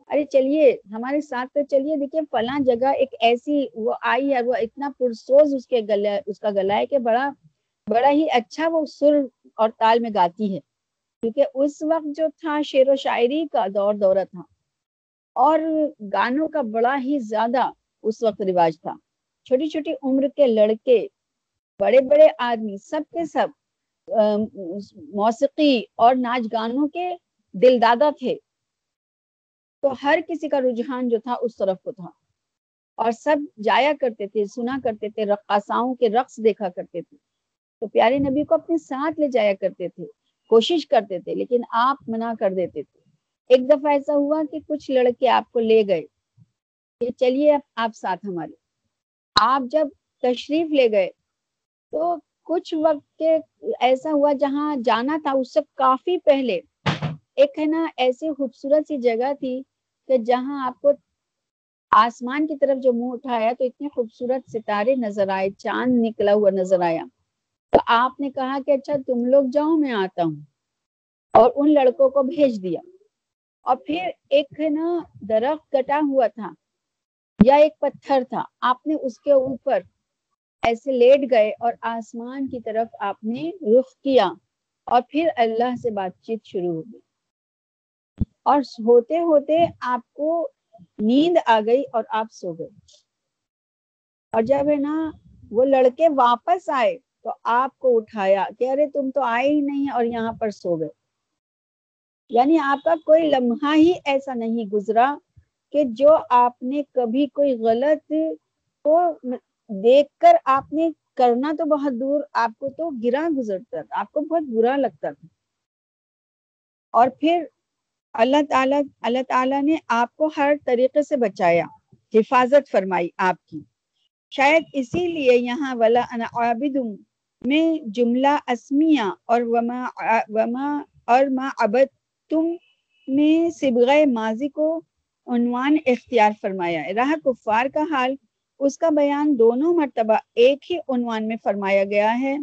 ارے چلیے، ہمارے ساتھ تو چلیے، دیکھیے فلاں جگہ ایک ایسی وہ آئی ہے، وہ اتنا پرسوز اس کے گلا اس کا گلا ہے کہ بڑا بڑا ہی اچھا وہ سر اور تال میں گاتی ہے۔ کیونکہ اس وقت جو تھا شعر و شاعری کا دور دورہ تھا اور گانوں کا بڑا ہی زیادہ اس وقت رواج تھا۔ چھوٹی چھوٹی عمر کے لڑکے، بڑے بڑے آدمی، سب کے سب موسیقی اور ناچ گانوں کے دل دادا تھے۔ تو ہر کسی کا رجحان جو تھا اس طرف کو تھا۔ اور سب جایا کرتے تھے، سنا کرتے تھے، رقاصاؤں کے رقص دیکھا کرتے تھے۔ تو پیارے نبی کو اپنے ساتھ لے جایا کرتے تھے۔ کوشش کرتے تھے، لیکن آپ منع کر دیتے تھے۔ ایک دفعہ ایسا ہوا کہ کچھ لڑکے آپ کو لے گئے۔ کہ چلیے آپ ساتھ ہمارے۔ آپ جب تشریف لے گئے تو کچھ وقت کے ایسا ہوا جہاں جانا تھا اس سے کافی پہلے۔ ایک ہے نا، ایسی خوبصورت سی جگہ تھی کہ جہاں آپ کو آسمان کی طرف جو منہ اٹھایا تو اتنے خوبصورت ستارے نظر آئے، چاند نکلا ہوا نظر آیا۔ تو آپ نے کہا کہ اچھا تم لوگ جاؤ میں آتا ہوں۔ اور ان لڑکوں کو بھیج دیا۔ اور پھر ایک ہے نا، درخت کٹا ہوا تھا یا ایک پتھر تھا۔ آپ نے اس کے اوپر ایسے لیٹ گئے اور آسمان کی طرف آپ نے رخ کیا۔ اور پھر اللہ سے بات چیت شروع ہو گئی۔ اور ہوتے ہوتے آپ کو نیند آ گئی اور آپ سو گئے۔ اور جب ہے نا وہ لڑکے واپس آئے تو آپ کو اٹھایا کہ ارے تم تو آئے ہی نہیں اور یہاں پر سو گئے۔ یعنی آپ کا کوئی لمحہ ہی ایسا نہیں گزرا کہ جو آپ نے کبھی کوئی غلط کو دیکھ کر آپ نے کرنا تو بہت دور، آپ کو تو گرا گزرتا تھا، آپ کو بہت برا لگتا تھا۔ اور پھر اللہ تعالیٰ اللہ تعالیٰ نے آپ کو ہر طریقے سے بچایا، حفاظت فرمائی آپ کی۔ شاید اسی لیے یہاں ولا انا عابد میں جملہ اسمیہ اور وما وما اور ما عبد، تم میں سبغ ماضی کو عنوان اختیار فرمایا۔ ہے راہ کفار کا حال، اس کا بیان دونوں مرتبہ ایک ہی عنوان میں فرمایا گیا ہے۔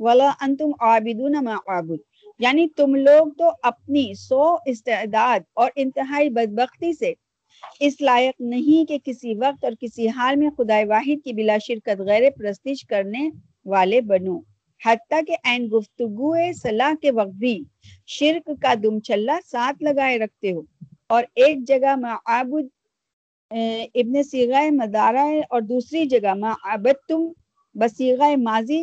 ولا انتم عابدون ما عابد یعنی تم لوگ تو اپنی سو استعداد اور انتہائی بدبختی سے اس لائق نہیں کہ کسی وقت اور کسی حال میں خدائے واحد کی بلا شرکت، غیر پرستش کرنے والے بنو۔ حتیٰ کہ این گفتگو صلاح کے وقت بھی شرک کا دم چلا ساتھ لگائے رکھتے ہو۔ اور ایک جگہ معابد ابن سیغہ مدارہ اور دوسری جگہ معابد تم بسیغہ ماضی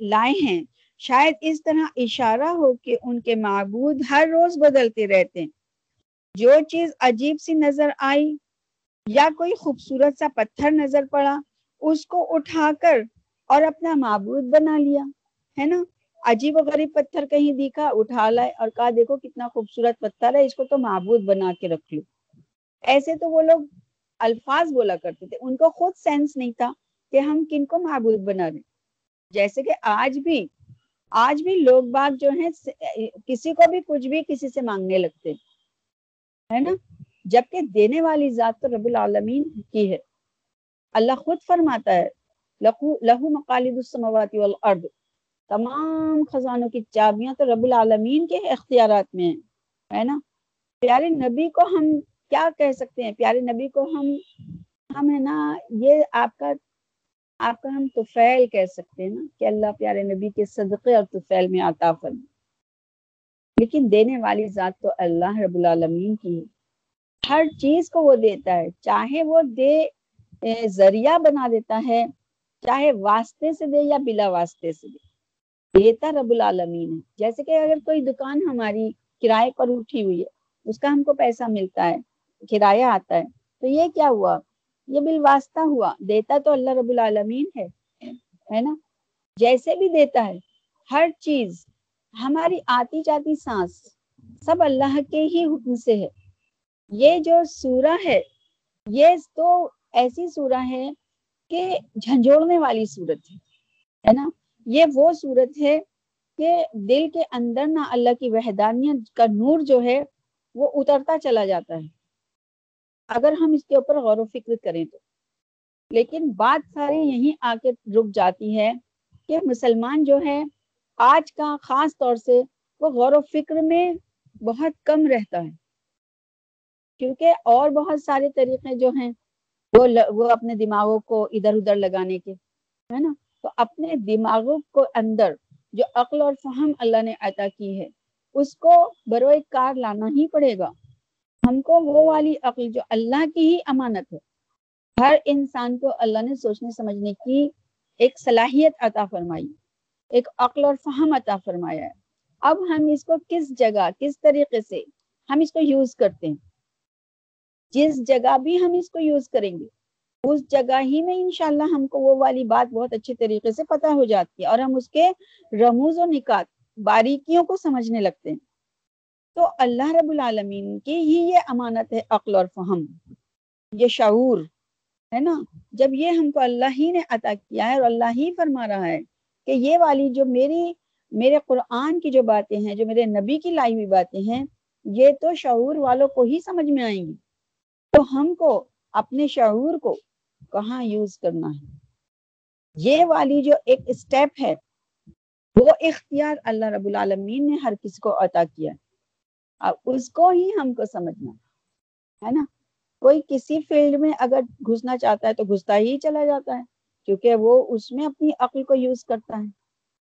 لائے ہیں۔ شاید اس طرح اشارہ ہو کہ ان کے معبود ہر روز بدلتے رہتے ہیں۔ جو چیز عجیب سی نظر آئی یا کوئی خوبصورت سا پتھر نظر پڑا، اس کو اٹھا کر اور اپنا معبود بنا لیا، ہے نا؟ عجیب و غریب پتھر کہیں دیکھا اٹھا لائے اور کہا، دیکھو کتنا خوبصورت پتھر ہے، اس کو تو معبود بنا کے رکھ لو۔ ایسے تو وہ لوگ الفاظ بولا کرتے تھے، ان کو خود سینس نہیں تھا کہ ہم کن کو معبود بنا رہے۔ جیسے کہ آج بھی آج بھی لوگ باغ جو ہیں، کسی کو بھی کچھ بھی کسی سے مانگنے لگتے ہے نا؟ جبکہ دینے والی ذات تو رب العالمین کی ہے۔ اللہ خود فرماتا ہے لہو مقالد السماوات والارض۔ تمام خزانوں کی چابیاں تو رب العالمین کے اختیارات میں ہیں، ہے نا؟ پیارے نبی کو ہم کیا کہہ سکتے ہیں؟ پیارے نبی کو ہم ہم ہے نا، یہ آپ کا آپ کا ہم توفیل کہہ سکتے ہیں نا کہ اللہ پیارے نبی کے صدقے اور توفیل میں عطا فرما لیکن دینے والی ذات تو اللہ رب العالمین کی ہر چیز کو وہ دیتا ہے، چاہے وہ دے ذریعہ بنا دیتا ہے چاہے واسطے سے دے یا بلا واسطے سے دے۔ دیتا رب العالمین ہے۔ جیسے کہ اگر کوئی دکان ہماری کرائے پر اٹھی ہوئی ہے، اس کا ہم کو پیسہ ملتا ہے، کرایہ آتا ہے، تو یہ کیا ہوا؟ یہ بالواسطہ ہوا۔ دیتا تو اللہ رب العالمین ہے ہے نا؟ جیسے بھی دیتا ہے، ہر چیز، ہماری آتی جاتی سانس سب اللہ کے ہی حکم سے ہے۔ یہ جو سورہ ہے، یہ تو ایسی سورہ ہے کہ جھنجھوڑنے والی صورت ہے نا؟ یہ وہ صورت ہے کہ دل کے اندر نہ اللہ کی وحدانیت کا نور جو ہے وہ اترتا چلا جاتا ہے۔ اگر ہم اس کے اوپر غور و فکر کریں تو۔ لیکن بات ساری یہیں آ کے رک جاتی ہے کہ مسلمان جو ہے، آج کا خاص طور سے وہ غور و فکر میں بہت کم رہتا ہے۔ کیونکہ اور بہت سارے طریقے جو ہیں وہ وہ اپنے دماغوں کو ادھر ادھر لگانے کے، ہے نا؟ تو اپنے دماغوں کو اندر جو عقل اور فہم اللہ نے عطا کی ہے، اس کو بروئے کار لانا ہی پڑے گا۔ ہم کو وہ والی عقل جو اللہ کی ہی امانت ہے۔ ہر انسان کو اللہ نے سوچنے سمجھنے کی ایک صلاحیت عطا فرمائی، ایک عقل اور فہم عطا فرمایا ہے۔ اب ہم اس کو کس جگہ، کس طریقے سے ہم اس کو یوز کرتے ہیں؟ جس جگہ بھی ہم اس کو یوز کریں گے، اس جگہ ہی میں انشاءاللہ ہم کو وہ والی بات بہت اچھے طریقے سے پتہ ہو جاتی ہے اور ہم اس کے رموز و نکات، باریکیوں کو سمجھنے لگتے ہیں۔ تو اللہ رب العالمین کی ہی یہ امانت ہے عقل اور فہم، یہ شعور، ہے نا؟ جب یہ ہم کو اللہ ہی نے عطا کیا ہے اور اللہ ہی فرما رہا ہے کہ یہ والی جو میری، میرے قرآن کی جو باتیں ہیں، جو میرے نبی کی لائی ہوئی باتیں ہیں، یہ تو شعور والوں کو ہی سمجھ میں آئیں گی۔ تو ہم کو اپنے شعور کو کہاں یوز کرنا ہے؟ یہ والی جو ایک اسٹیپ ہے، وہ اختیار اللہ رب العالمین نے ہر کسی کو عطا کیا اب اس کو ہی ہم کو سمجھنا ہے نا؟ کوئی کسی فیلڈ میں اگر گھسنا چاہتا ہے تو گھستا ہی چلا جاتا ہے، کیونکہ وہ اس میں اپنی عقل کو یوز کرتا ہے۔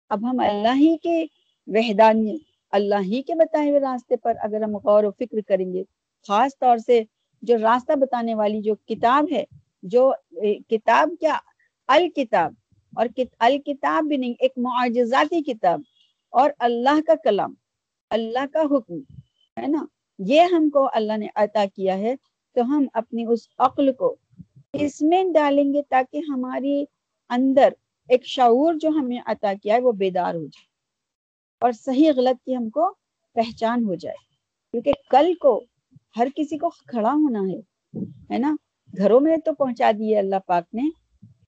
اب ہم اللہ ہی کے وحدانی اللہ ہی کے بتائے ہوئے راستے پر اگر ہم غور و فکر کریں گے، خاص طور سے جو راستہ بتانے والی جو کتاب ہے، جو کتاب کیا؟ الکتاب۔ اور الکتاب بھی نہیں، ایک معجزاتی کتاب۔ اور اللہ کا کلام، اللہ کا حکم، ہے نا؟ یہ ہم کو اللہ نے عطا کیا ہے، تو ہم اپنی اس عقل کو اس میں ڈالیں گے تاکہ ہماری اندر ایک شعور جو ہمیں عطا کیا ہے، وہ بیدار ہو جائے اور صحیح غلط کی ہم کو پہچان ہو جائے۔ کیونکہ کل کو ہر کسی کو کھڑا ہونا ہے ہے نا؟ گھروں میں تو پہنچا دیے اللہ پاک نے۔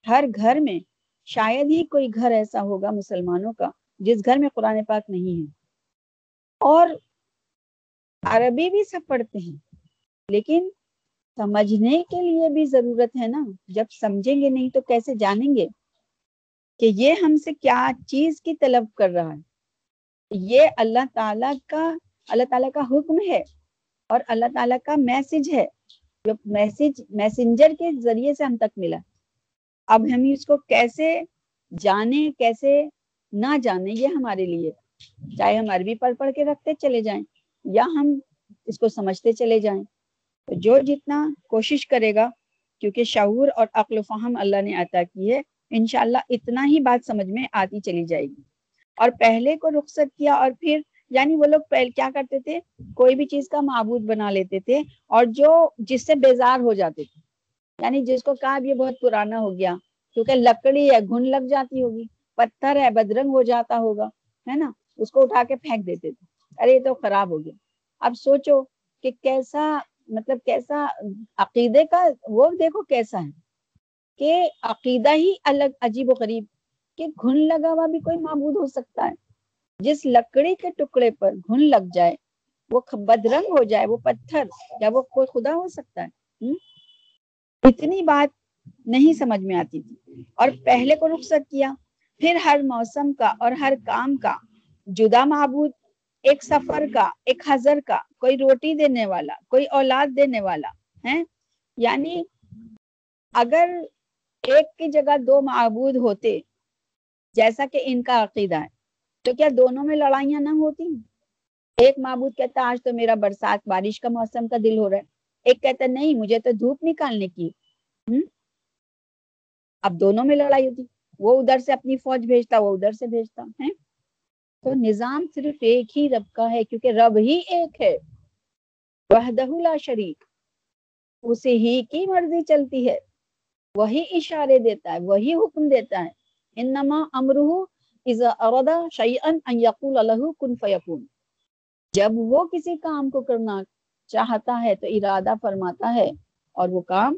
ہر گھر میں شاید ہی کوئی گھر ایسا ہوگا مسلمانوں کا جس گھر میں قرآن پاک نہیں ہے۔ اور عربی بھی سب پڑھتے ہیں، لیکن سمجھنے کے لیے بھی ضرورت ہے نا۔ جب سمجھیں گے نہیں تو کیسے جانیں گے کہ یہ ہم سے کیا چیز کی طلب کر رہا ہے؟ یہ اللہ تعالیٰ کا، اللہ تعالیٰ کا حکم ہے۔ اور اللہ تعالیٰ کا میسج ہے۔ جو میسج میسنجر کے ذریعے سے ہم تک ملا۔ اب ہم اس کو کیسے جانے، کیسے نہ جانے، یہ ہمارے لیے۔ چاہے ہم عربی پڑھ پڑھ کے رکھتے چلے جائیں یا ہم اس کو سمجھتے چلے جائیں۔ تو جو جتنا کوشش کرے گا، کیونکہ شعور اور عقل و فہم اللہ نے عطا کی ہے، انشاءاللہ اتنا ہی بات سمجھ میں آتی چلی جائے گی۔ اور پہلے کو رخصت کیا اور پھر یعنی وہ لوگ پہلے کیا کرتے تھے؟ کوئی بھی چیز کا معبود بنا لیتے تھے اور جو جس سے بیزار ہو جاتے تھے۔ یعنی جس کو کہا یہ بہت پرانا ہو گیا، کیونکہ لکڑی ہے گھن لگ جاتی ہوگی، پتھر ہے، بدرنگ ہو جاتا ہوگا، ہے نا؟ اس کو اٹھا کے پھینک دیتے تھے۔ ارے تو خراب ہو گیا۔ اب سوچو کہ کیسا مطلب کیسا عقیدے کا، وہ دیکھو کیسا ہے کہ عقیدہ ہی الگ، عجیب و غریب، کہ گھن لگا ہوا بھی کوئی معبود ہو سکتا ہے۔ جس لکڑی کے ٹکڑے پر گھن لگ جائے، وہ بدرنگ ہو جائے، وہ پتھر، یا وہ کوئی خدا ہو سکتا ہے اتنی بات نہیں سمجھ میں آتی تھی۔ اور پہلے کو رخصت کیا، پھر ہر موسم کا اور ہر کام کا، جدا معبود، ایک سفر کا، ایک ہزر کا، کوئی روٹی دینے والا، کوئی اولاد دینے والا ہے یعنی اگر ایک کی جگہ دو معبود ہوتے، جیسا کہ ان کا عقیدہ ہے تو کیا دونوں میں لڑائیاں نہ ہوتی؟ ایک معبود کہتا آج تو میرا برسات بارش کا موسم کا دل ہو رہا ہے۔ ایک کہتا نہیں، مجھے تو دھوپ نکالنے کی۔ اب دونوں میں لڑائی ہوتی۔ وہ ادھر سے اپنی فوج بھیجتا، وہ ادھر سے بھیجتا ہے تو نظام صرف ایک ہی رب کا ہے، کیونکہ رب ہی ایک ہے۔ وحدہ لا شریک اسے ہی کی مرضی چلتی ہے۔ وہی اشارے دیتا ہے، وہی حکم دیتا ہے۔ انما امرہ جب وہ کسی کام کو کرنا چاہتا ہے تو ارادہ فرماتا ہے اور وہ کام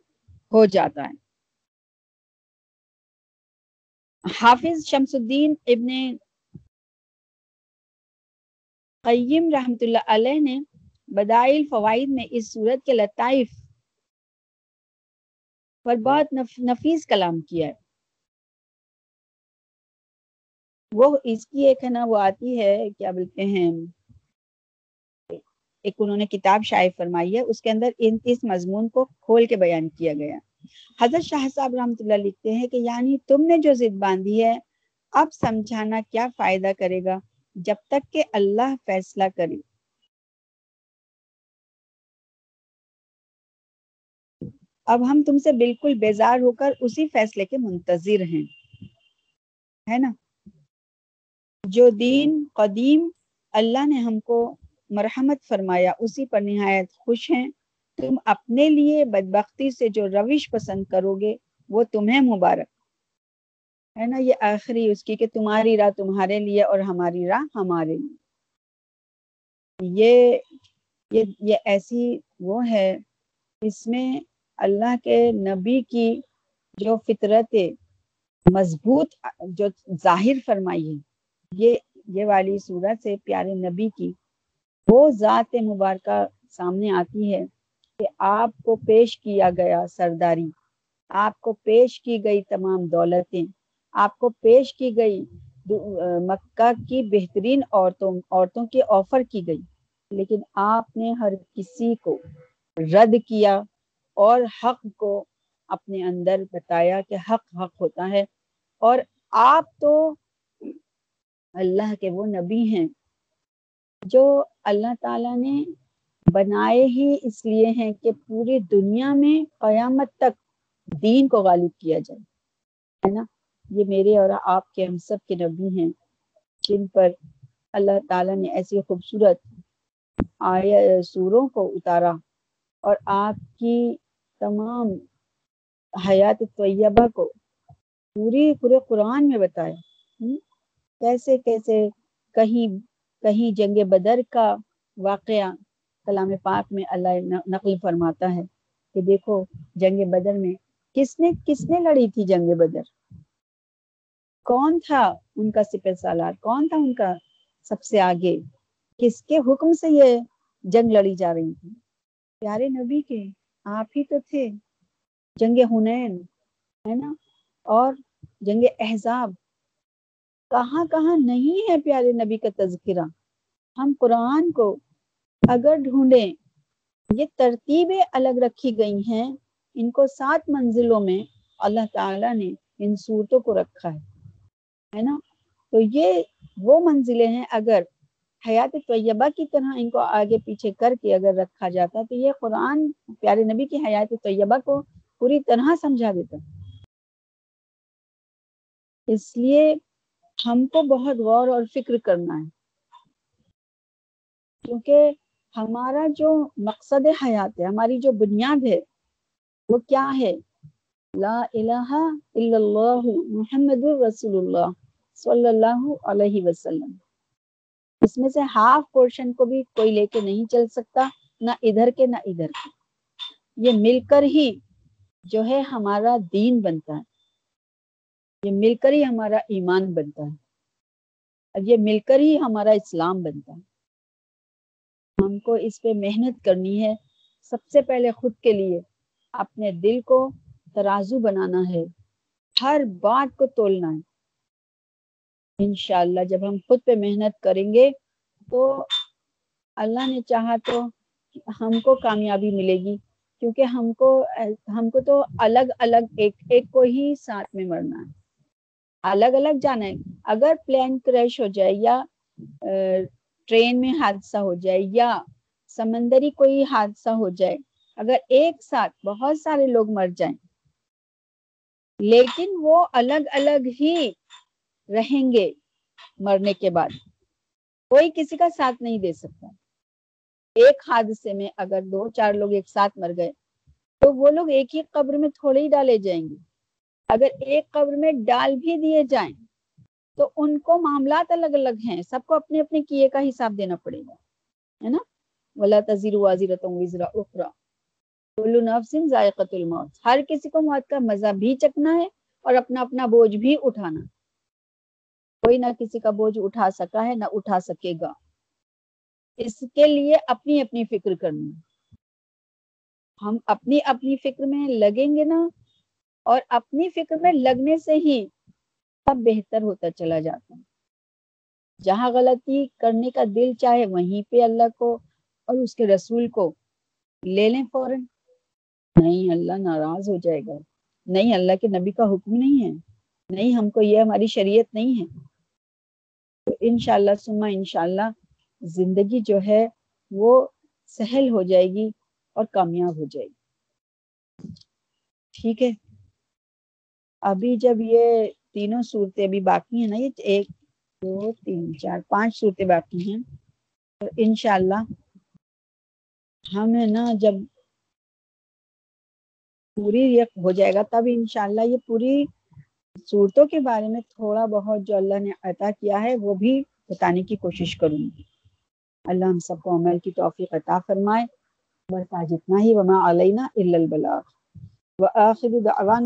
ہو جاتا ہے۔ حافظ شمس الدین ابن قیم رحمت اللہ علیہ نے بدائل فوائد میں اس صورت کے لطائف پر بہت نفیس کلام کیا ہے۔ وہ اس کی ایک ہے نا، وہ آتی ہے، کیا بولتے ہیں، ایک انہوں نے کتاب شائع فرمائی ہے، اس کے اندر ان اس مضمون کو کھول کے بیان کیا گیا حضرت شاہ صاحب رحمۃ اللہ لکھتے ہیں کہ یعنی تم نے جو ضد باندھی ہے، اب سمجھانا کیا فائدہ کرے گا، جب تک کہ اللہ فیصلہ کرے۔ اب ہم تم سے بالکل بیزار ہو کر اسی فیصلے کے منتظر ہیں۔ ہے نا؟ جو دین قدیم اللہ نے ہم کو مرحمت فرمایا اسی پر نہایت خوش ہیں۔ تم اپنے لیے بدبختی سے جو روش پسند کرو گے وہ تمہیں مبارک۔ ہے نا یہ آخری اس کی کہ تمہاری راہ تمہارے لیے اور ہماری راہ ہمارے لیے۔ یہ یہ, یہ ایسی وہ ہے اس میں اللہ کے نبی کی جو فطرت مضبوط جو ظاہر فرمائی ہے۔ یہ یہ والی صورت سے پیارے نبی کی وہ ذات مبارکہ سامنے آتی ہے کہ آپ کو پیش کیا گیا سرداری، آپ کو پیش کی گئی تمام دولتیں، آپ کو پیش کی گئی مکہ کی بہترین عورتوں عورتوں کی آفر کی گئی۔ لیکن آپ نے ہر کسی کو رد کیا اور حق کو اپنے اندر بتایا کہ حق حق ہوتا ہے۔ اور آپ تو اللہ کے وہ نبی ہیں جو اللہ تعالیٰ نے بنائے ہی اس لیے ہیں کہ پوری دنیا میں قیامت تک دین کو غالب کیا جائے، ہے نا؟ یہ میرے اور آپ کے ہم سب کے نبی ہیں جن پر اللہ تعالیٰ نے ایسی خوبصورت آیا سوروں کو اتارا اور آپ کی تمام حیات طیبہ کو پوری پورے قرآن میں بتایا۔ کیسے کیسے کہیں کہیں جنگ بدر کا واقعہ کلام پاک میں اللہ نقل فرماتا ہے کہ دیکھو جنگ بدر میں کس نے کس نے لڑی تھی جنگ بدر؟ کون تھا ان کا سپہ سالار؟ کون تھا ان کا سب سے آگے؟ کس کے حکم سے یہ جنگ لڑی جا رہی تھی؟ پیارے نبی کے آپ ہی تو تھے، جنگ ہنین، ہے نا؟ اور جنگ احزاب کہاں کہاں نہیں ہے پیارے نبی کا تذکرہ؟ ہم قرآن کو اگر ڈھونڈیں، یہ ترتیبیں الگ رکھی گئی ہیں، ان کو سات منزلوں میں اللہ تعالیٰ نے ان صورتوں کو رکھا ہے نا؟ تو یہ وہ منزلیں ہیں، اگر حیات طیبہ کی طرح ان کو آگے پیچھے کر کے اگر رکھا جاتا، تو یہ قرآن پیارے نبی کی حیات طیبہ کو پوری طرح سمجھا دیتا۔ اس لیے ہم کو بہت غور اور فکر کرنا ہے۔ کیونکہ ہمارا جو مقصد حیات ہے، ہماری جو بنیاد ہے، وہ کیا ہے؟ لا الہ الا اللہ محمد رسول اللہ صلی اللہ علیہ وسلم۔ اس میں سے ہاف پورشن کو بھی کوئی لے کے نہیں چل سکتا، نہ ادھر کے، نہ ادھر کے۔ یہ مل کر ہی جو ہے ہمارا دین بنتا ہے۔ یہ مل کر ہی ہمارا ایمان بنتا ہے۔ اور یہ مل کر ہی ہمارا اسلام بنتا ہے۔ ہم کو اس پہ محنت کرنی ہے۔ سب سے پہلے خود کے لیے اپنے دل کو ترازو بنانا ہے۔ ہر بات کو تولنا ہے۔ انشاءاللہ جب ہم خود پہ محنت کریں گے تو اللہ نے چاہا تو ہم کو کامیابی ملے گی۔ کیونکہ ہم کو ہم کو تو الگ الگ ایک ایک کو ہی ساتھ میں مرنا ہے۔ الگ الگ جانا ہے۔ اگر پلین کریش ہو جائے یا ٹرین میں حادثہ ہو جائے یا سمندری کوئی حادثہ ہو جائے، اگر ایک ساتھ بہت سارے لوگ مر جائیں، لیکن وہ الگ الگ ہی رہیں گے مرنے کے بعد، کوئی کسی کا ساتھ نہیں دے سکتا۔ ایک حادثے میں اگر دو چار لوگ ایک ساتھ مر گئے، تو وہ لوگ ایک ہی قبر میں تھوڑے ہی ڈالے جائیں گے۔ اگر ایک قبر میں ڈال بھی دیے جائیں تو ان کو معاملات الگ الگ ہیں۔ سب کو اپنے اپنے کیے کا حساب دینا پڑے گا، ہے نا؟ ولا تزیر وزیرت وزرا اخرا ذائقت الموت۔ ہر کسی کو موت کا مزہ بھی چکنا ہے اور اپنا اپنا بوجھ بھی اٹھانا۔ کوئی نہ کسی کا بوجھ اٹھا سکا ہے، نہ اٹھا سکے گا۔ اس کے لیے اپنی اپنی فکر کرنی۔ ہم اپنی اپنی فکر میں لگیں گے نا اور اپنی فکر میں لگنے سے ہی سب بہتر ہوتا چلا جاتا ہے۔ جہاں غلطی کرنے کا دل چاہے وہیں پہ اللہ کو اور اس کے رسول کو لے لیں فوراً۔ نہیں، اللہ ناراض ہو جائے گا۔ نہیں، اللہ کے نبی کا حکم نہیں ہے۔ نہیں، ہم کو یہ ہماری شریعت نہیں ہے۔ تو انشاءاللہ سما انشاءاللہ زندگی جو ہے وہ سہل ہو جائے گی اور کامیاب ہو جائے گی۔ ٹھیک ہے۔ ابھی جب یہ تینوں صورتیں ابھی باقی ہیں نا، یہ ایک، دو، تین، چار، پانچ صورتیں باقی ہیں۔ تو انشاءاللہ ہم ہے نا، جب پوری یہ ہو جائے گا، تب انشاءاللہ یہ پوری صورتوں کے بارے میں تھوڑا بہت جو اللہ نے عطا کیا ہے، وہ بھی بتانے کی کوشش کروں گی۔ اللہ ہم سب کو عمل کی توفیق عطا فرمائے۔ بس آج اتنا ہی۔ وما علینا الا البلاغ۔ وآخر دعوان